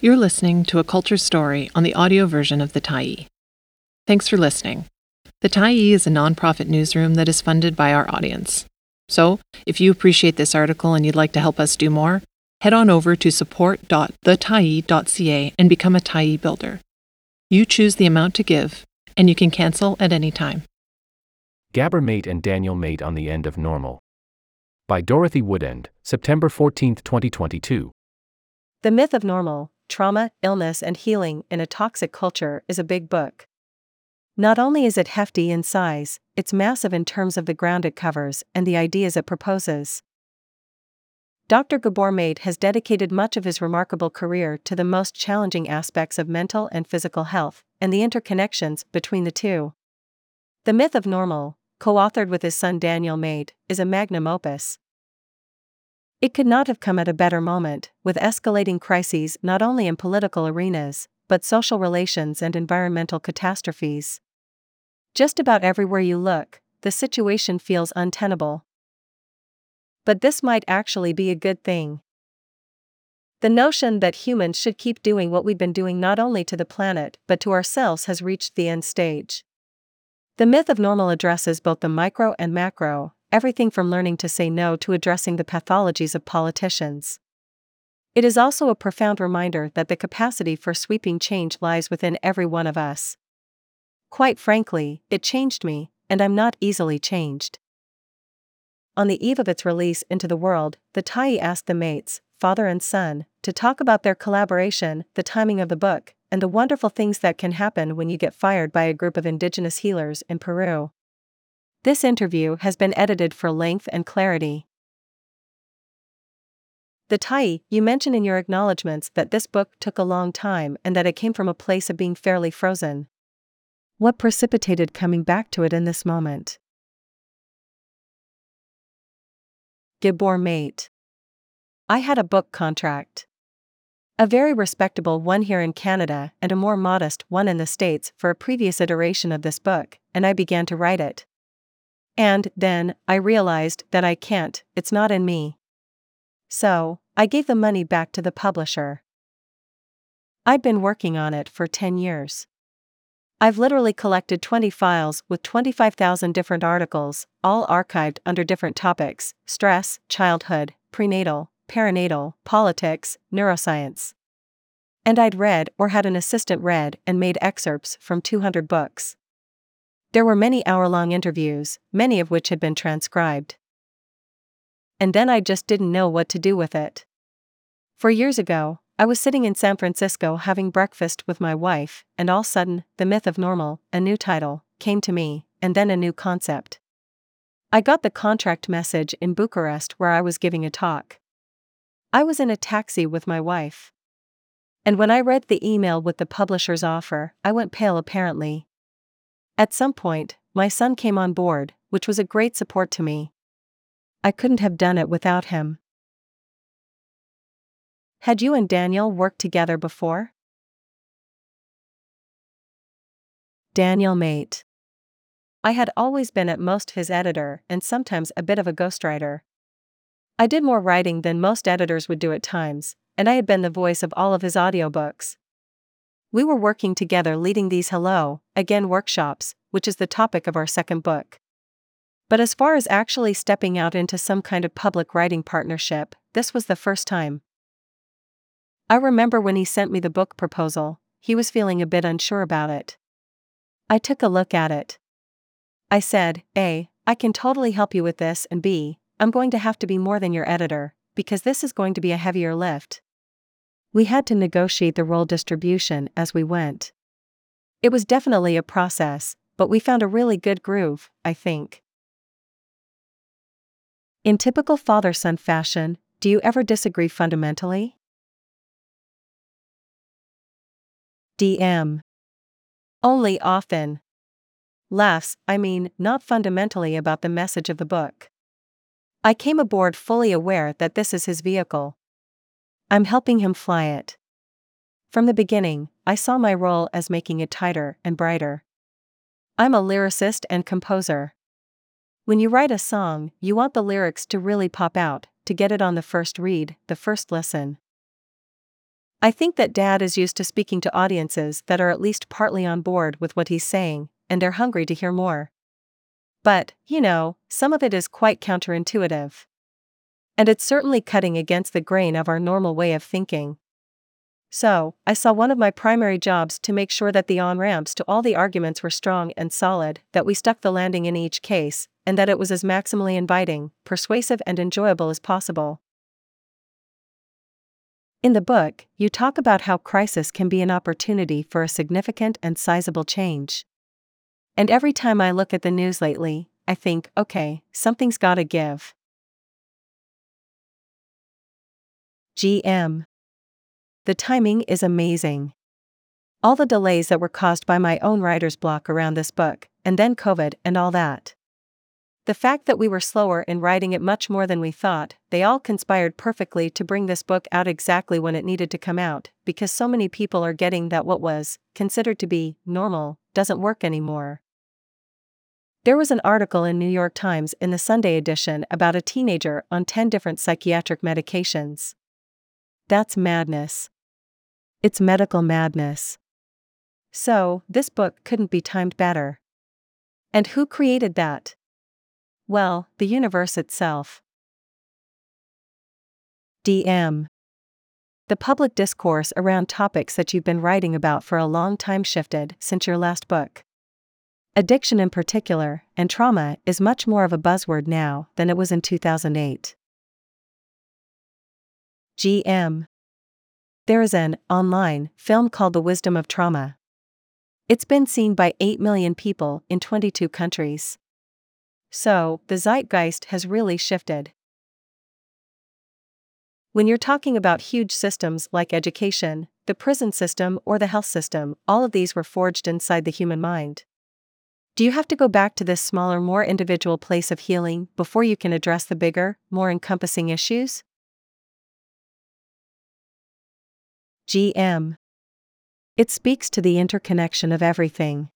You're listening to a culture story on the audio version of The Tyee. Thanks for listening. The Tyee is a nonprofit newsroom that is funded by our audience. So, if you appreciate this article and you'd like to help us do more, head on over to support.thetyee.ca and become a Tyee builder. You choose the amount to give, and you can cancel at any time. Gabor Mate and Daniel Mate on the End of Normal. By Dorothy Woodend, September 14, 2022. The Myth of Normal Trauma, Illness, and Healing in a Toxic Culture is a big book. Not only is it hefty in size, it's massive in terms of the ground it covers and the ideas it proposes. Dr. Gabor Mate has dedicated much of his remarkable career to the most challenging aspects of mental and physical health, and the interconnections between the two. The Myth of Normal, co authored with his son Daniel Mate, is a magnum opus. It could not have come at a better moment, with escalating crises not only in political arenas, but social relations and environmental catastrophes. Just about everywhere you look, the situation feels untenable. But this might actually be a good thing. The notion that humans should keep doing what we've been doing not only to the planet but to ourselves has reached the end stage. The myth of normal addresses both the micro and macro, everything from learning to say no to addressing the pathologies of politicians. It is also a profound reminder that the capacity for sweeping change lies within every one of us. Quite frankly, it changed me, and I'm not easily changed. On the eve of its release into the world, the Tyee asked the mates, father and son, to talk about their collaboration, the timing of the book, and the wonderful things that can happen when you get fired by a group of indigenous healers in Peru. This interview has been edited for length and clarity. The Tyee, you mention in your acknowledgments that this book took a long time and that it came from a place of being fairly frozen. What precipitated coming back to it in this moment? Gabor Mate. I had a book contract. A very respectable one here in Canada and a more modest one in the States for a previous iteration of this book, and I began to write it. And, then, I realized that I can't, it's not in me. So, I gave the money back to the publisher. I'd been working on it for 10 years. I've literally collected 20 files with 25,000 different articles, all archived under different topics stress, childhood, prenatal, perinatal, politics, neuroscience. And I'd read or had an assistant read and made excerpts from 200 books. There were many hour long interviews, many of which had been transcribed. And then I just didn't know what to do with it. For years ago, I was sitting in San Francisco having breakfast with my wife, and all sudden, The Myth of Normal, a new title, came to me, and then a new concept. I got the contract message in Bucharest where I was giving a talk. I was in a taxi with my wife. And when I read the email with the publisher's offer, I went pale apparently. At some point, my son came on board, which was a great support to me. I couldn't have done it without him. Had you and Daniel worked together before? Daniel Mate. I had always been at most his editor and sometimes a bit of a ghostwriter. I did more writing than most editors would do at times, and I had been the voice of all of his audiobooks. We were working together leading these Hello, Again workshops, which is the topic of our second book. But as far as actually stepping out into some kind of public writing partnership, this was the first time. I remember when he sent me the book proposal, he was feeling a bit unsure about it. I took a look at it. I said, A, I can totally help you with this, and B, I'm going to have to be more than your editor, because this is going to be a heavier lift. We had to negotiate the role distribution as we went. It was definitely a process, but we found a really good groove, I think. In typical father son fashion, do you ever disagree fundamentally? DM. Only often. Laughs, I mean, not fundamentally about the message of the book. I came aboard fully aware that this is his vehicle. I'm helping him fly it. From the beginning, I saw my role as making it tighter and brighter. I'm a lyricist and composer. When you write a song, you want the lyrics to really pop out, to get it on the first read, the first listen. I think that dad is used to speaking to audiences that are at least partly on board with what he's saying, and they're hungry to hear more. But, you know, some of it is quite counterintuitive. And it's certainly cutting against the grain of our normal way of thinking. So, I saw one of my primary jobs to make sure that the on ramps to all the arguments were strong and solid, that we stuck the landing in each case, and that it was as maximally inviting, persuasive, and enjoyable as possible. In the book, you talk about how crisis can be an opportunity for a significant and sizable change. And every time I look at the news lately, I think, okay, something's gotta give. GM. The timing is amazing. All the delays that were caused by my own writer's block around this book, and then COVID and all that. The fact that we were slower in writing it much more than we thought, they all conspired perfectly to bring this book out exactly when it needed to come out, because so many people are getting that what was considered to be normal doesn't work anymore. There was an article in New York Times in the Sunday edition about a teenager on 10 different psychiatric medications. That's madness. It's medical madness. So, this book couldn't be timed better. And who created that? Well, the universe itself. DM. The public discourse around topics that you've been writing about for a long time shifted since your last book. Addiction in particular, and trauma, is much more of a buzzword now than it was in 2008. GM. There is an online film called The Wisdom of Trauma. It's been seen by 8 million people in 22 countries. So, the zeitgeist has really shifted. When you're talking about huge systems like education, the prison system, or the health system, all of these were forged inside the human mind. Do you have to go back to this smaller, more individual place of healing before you can address the bigger, more encompassing issues? GM. It speaks to the interconnection of everything.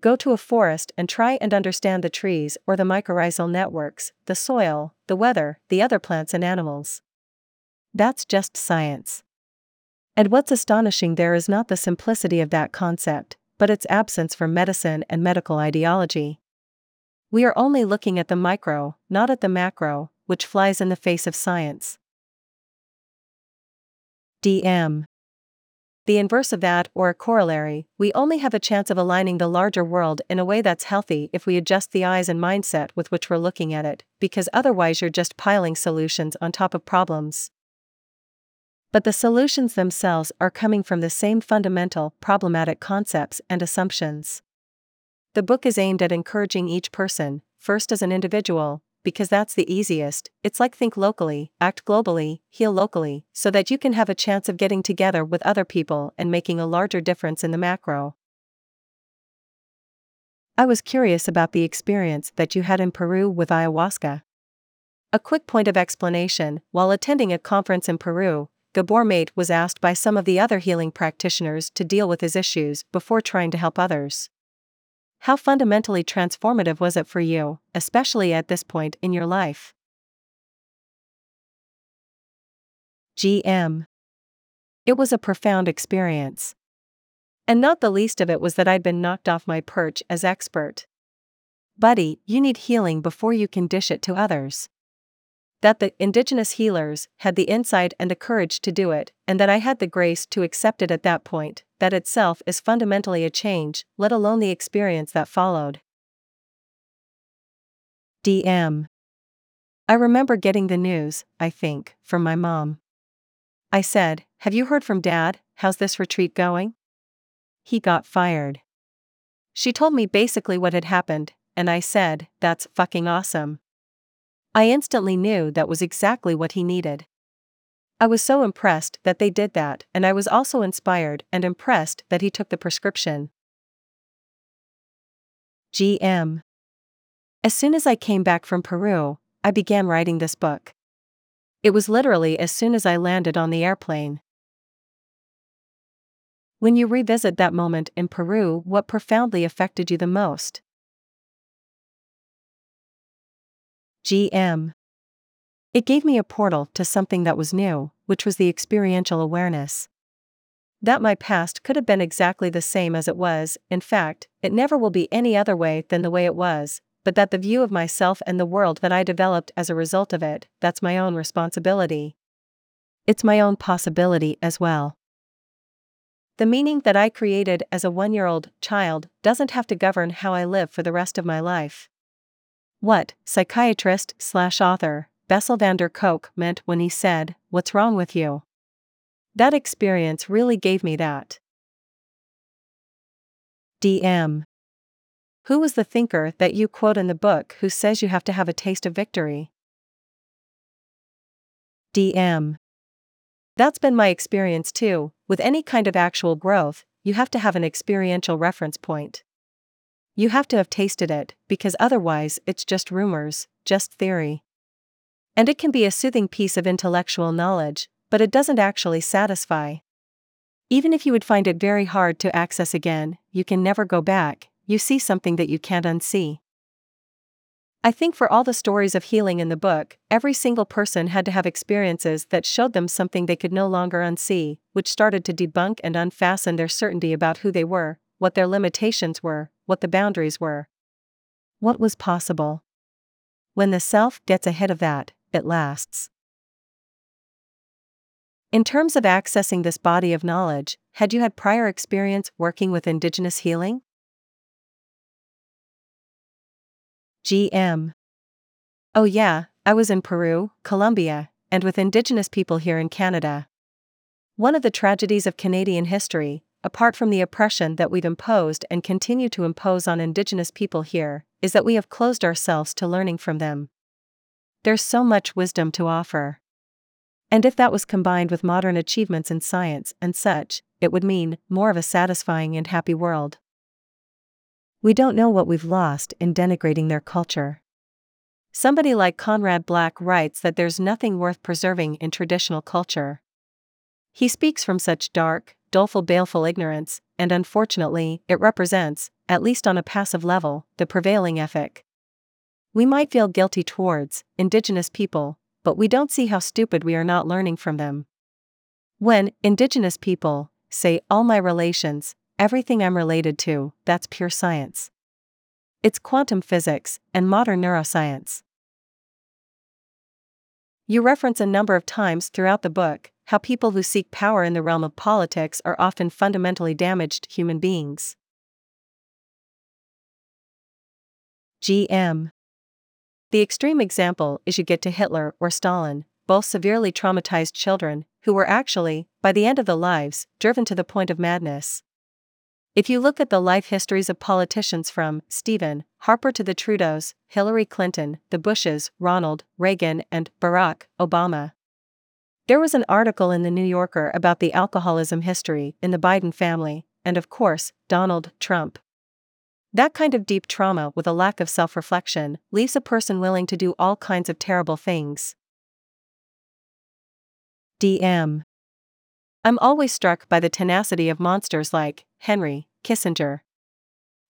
Go to a forest and try and understand the trees or the mycorrhizal networks, the soil, the weather, the other plants and animals. That's just science. And what's astonishing there is not the simplicity of that concept, but its absence from medicine and medical ideology. We are only looking at the micro, not at the macro, which flies in the face of science. DM the inverse of that, or a corollary, we only have a chance of aligning the larger world in a way that's healthy if we adjust the eyes and mindset with which we're looking at it, because otherwise you're just piling solutions on top of problems. But the solutions themselves are coming from the same fundamental, problematic concepts and assumptions. The book is aimed at encouraging each person, first as an individual, because that's the easiest. It's like think locally, act globally, heal locally, so that you can have a chance of getting together with other people and making a larger difference in the macro. I was curious about the experience that you had in Peru with ayahuasca. A quick point of explanation while attending a conference in Peru, Gabor Mate was asked by some of the other healing practitioners to deal with his issues before trying to help others. How fundamentally transformative was it for you, especially at this point in your life? GM. It was a profound experience. And not the least of it was that I'd been knocked off my perch as expert. Buddy, you need healing before you can dish it to others that the indigenous healers had the insight and the courage to do it, and that I had the grace to accept it at that point, that itself is fundamentally a change, let alone the experience that followed. DM. I remember getting the news, I think, from my mom. I said, Have you heard from dad? How's this retreat going? He got fired. She told me basically what had happened, and I said, That's fucking awesome. I instantly knew that was exactly what he needed. I was so impressed that they did that, and I was also inspired and impressed that he took the prescription. GM. As soon as I came back from Peru, I began writing this book. It was literally as soon as I landed on the airplane. When you revisit that moment in Peru, what profoundly affected you the most? GM. It gave me a portal to something that was new, which was the experiential awareness. That my past could have been exactly the same as it was, in fact, it never will be any other way than the way it was, but that the view of myself and the world that I developed as a result of it, that's my own responsibility. It's my own possibility as well. The meaning that I created as a one year old child doesn't have to govern how I live for the rest of my life. What, psychiatrist slash author, Bessel van der Kolk meant when he said, What's wrong with you? That experience really gave me that. DM. Who was the thinker that you quote in the book who says you have to have a taste of victory? DM. That's been my experience too. With any kind of actual growth, you have to have an experiential reference point. You have to have tasted it, because otherwise it's just rumors, just theory. And it can be a soothing piece of intellectual knowledge, but it doesn't actually satisfy. Even if you would find it very hard to access again, you can never go back, you see something that you can't unsee. I think for all the stories of healing in the book, every single person had to have experiences that showed them something they could no longer unsee, which started to debunk and unfasten their certainty about who they were, what their limitations were, what the boundaries were. What was possible? When the self gets ahead of that, it lasts. In terms of accessing this body of knowledge, had you had prior experience working with Indigenous healing? GM. Oh, yeah, I was in Peru, Colombia, and with Indigenous people here in Canada. One of the tragedies of Canadian history, apart from the oppression that we've imposed and continue to impose on Indigenous people here, is that we have closed ourselves to learning from them. There's so much wisdom to offer. And if that was combined with modern achievements in science and such, it would mean more of a satisfying and happy world. We don't know what we've lost in denigrating their culture. Somebody like Conrad Black writes that there's nothing worth preserving in traditional culture. He speaks from such dark, doleful, baleful ignorance, and unfortunately, it represents, at least on a passive level, the prevailing ethic. We might feel guilty towards Indigenous people, but we don't see how stupid we are not learning from them. When Indigenous people say, All my relations, everything I'm related to, that's pure science. It's quantum physics and modern neuroscience. You reference a number of times throughout the book how people who seek power in the realm of politics are often fundamentally damaged human beings. GM the extreme example is you get to Hitler or Stalin, both severely traumatized children, who were actually, by the end of their lives, driven to the point of madness. If you look at the life histories of politicians from Stephen Harper to the Trudeaus, Hillary Clinton, the Bushes, Ronald Reagan, and Barack Obama. There was an article in the New Yorker about the alcoholism history in the Biden family, and of course, Donald Trump. That kind of deep trauma with a lack of self reflection leaves a person willing to do all kinds of terrible things. DM. I'm always struck by the tenacity of monsters like Henry Kissinger.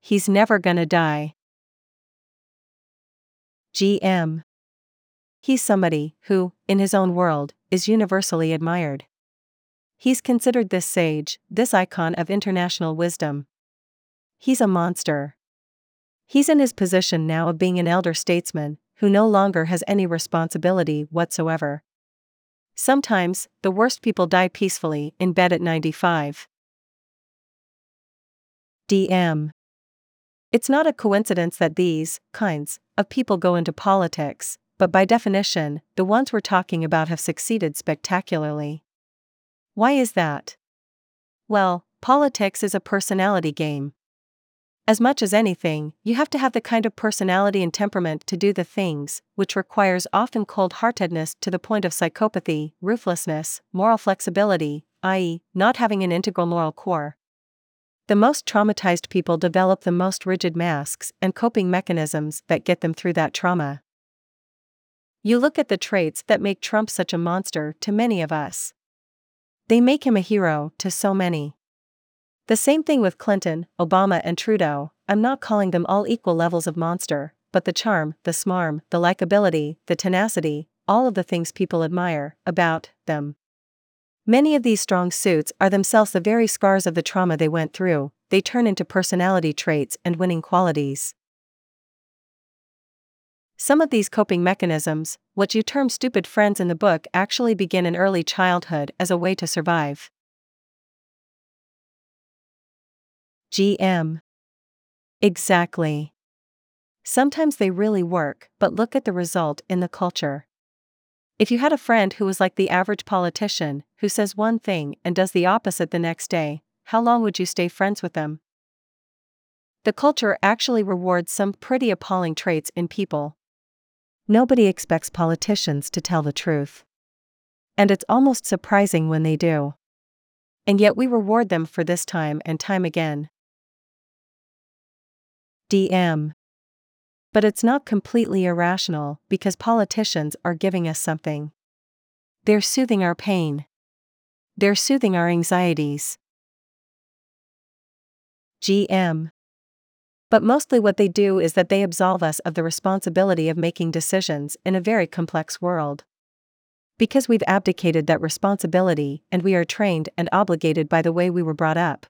He's never gonna die. GM. He's somebody who, in his own world, is universally admired. He's considered this sage, this icon of international wisdom. He's a monster. He's in his position now of being an elder statesman, who no longer has any responsibility whatsoever. Sometimes, the worst people die peacefully in bed at 95. DM. It's not a coincidence that these kinds of people go into politics, but by definition, the ones we're talking about have succeeded spectacularly. Why is that? Well, politics is a personality game. As much as anything, you have to have the kind of personality and temperament to do the things, which requires often cold heartedness to the point of psychopathy, ruthlessness, moral flexibility, i.e., not having an integral moral core. The most traumatized people develop the most rigid masks and coping mechanisms that get them through that trauma. You look at the traits that make Trump such a monster to many of us. They make him a hero to so many. The same thing with Clinton, Obama, and Trudeau. I'm not calling them all equal levels of monster, but the charm, the smarm, the likability, the tenacity, all of the things people admire about them. Many of these strong suits are themselves the very scars of the trauma they went through, they turn into personality traits and winning qualities. Some of these coping mechanisms, what you term stupid friends in the book, actually begin in early childhood as a way to survive. GM. Exactly. Sometimes they really work, but look at the result in the culture. If you had a friend who was like the average politician, who says one thing and does the opposite the next day, how long would you stay friends with them? The culture actually rewards some pretty appalling traits in people. Nobody expects politicians to tell the truth. And it's almost surprising when they do. And yet we reward them for this time and time again. DM but it's not completely irrational because politicians are giving us something. They're soothing our pain. They're soothing our anxieties. GM. But mostly what they do is that they absolve us of the responsibility of making decisions in a very complex world. Because we've abdicated that responsibility and we are trained and obligated by the way we were brought up.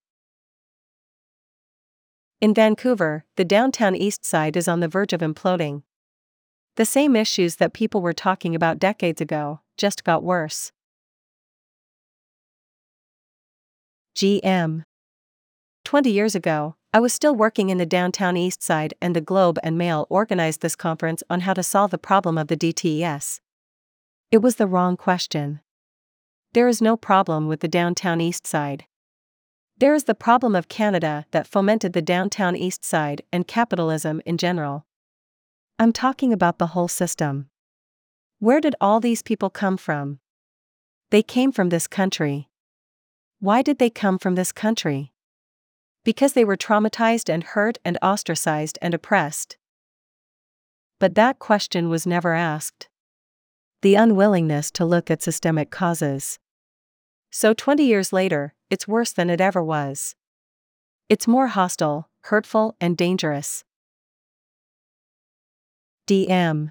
In Vancouver, the downtown east side is on the verge of imploding. The same issues that people were talking about decades ago just got worse. GM 20 years ago, I was still working in the downtown east side, and the Globe and Mail organized this conference on how to solve the problem of the DTES. It was the wrong question. There is no problem with the downtown east side. There is the problem of Canada that fomented the downtown east side and capitalism in general. I'm talking about the whole system. Where did all these people come from? They came from this country. Why did they come from this country? Because they were traumatized and hurt and ostracized and oppressed. But that question was never asked. The unwillingness to look at systemic causes. So 20 years later, it's worse than it ever was. It's more hostile, hurtful, and dangerous. DM.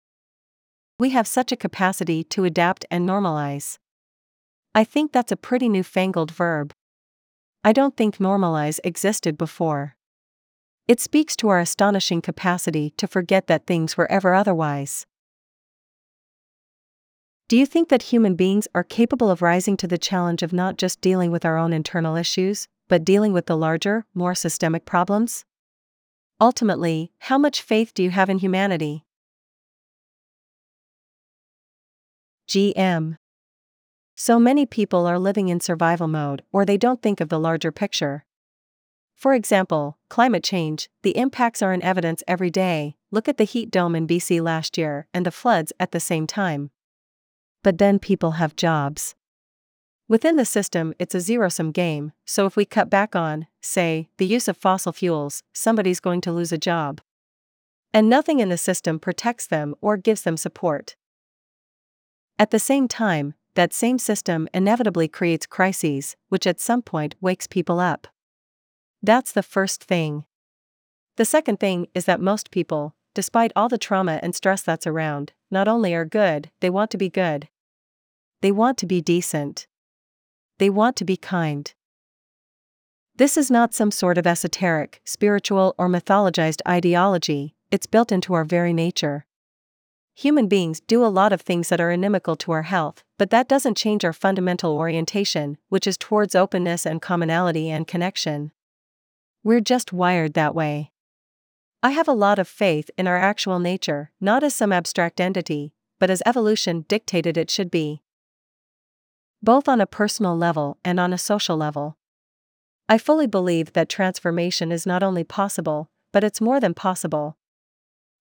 We have such a capacity to adapt and normalize. I think that's a pretty newfangled verb. I don't think normalize existed before. It speaks to our astonishing capacity to forget that things were ever otherwise. Do you think that human beings are capable of rising to the challenge of not just dealing with our own internal issues, but dealing with the larger, more systemic problems? Ultimately, how much faith do you have in humanity? GM. So many people are living in survival mode or they don't think of the larger picture. For example, climate change, the impacts are in evidence every day. Look at the heat dome in BC last year and the floods at the same time but then people have jobs. Within the system, it's a zero sum game, so if we cut back on, say, the use of fossil fuels, somebody's going to lose a job. And nothing in the system protects them or gives them support. At the same time, that same system inevitably creates crises, which at some point wakes people up. That's the first thing. The second thing is that most people, despite all the trauma and stress that's around, not only are good, they want to be good. They want to be decent. They want to be kind. This is not some sort of esoteric, spiritual, or mythologized ideology, it's built into our very nature. Human beings do a lot of things that are inimical to our health, but that doesn't change our fundamental orientation, which is towards openness and commonality and connection. We're just wired that way. I have a lot of faith in our actual nature, not as some abstract entity, but as evolution dictated it should be. Both on a personal level and on a social level. I fully believe that transformation is not only possible, but it's more than possible.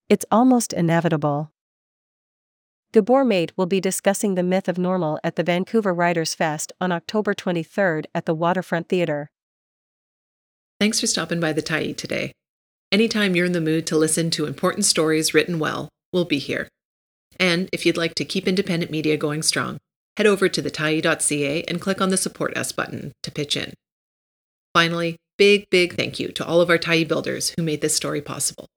It's almost inevitable. Gabor Mate will be discussing the myth of normal at the Vancouver Writers Fest on October 23rd at the Waterfront Theatre. Thanks for stopping by the Tyee today. Anytime you're in the mood to listen to important stories written well, we'll be here. And if you'd like to keep independent media going strong, head over to thetyee.ca and click on the Support Us button to pitch in. Finally, big, big thank you to all of our Tyee builders who made this story possible.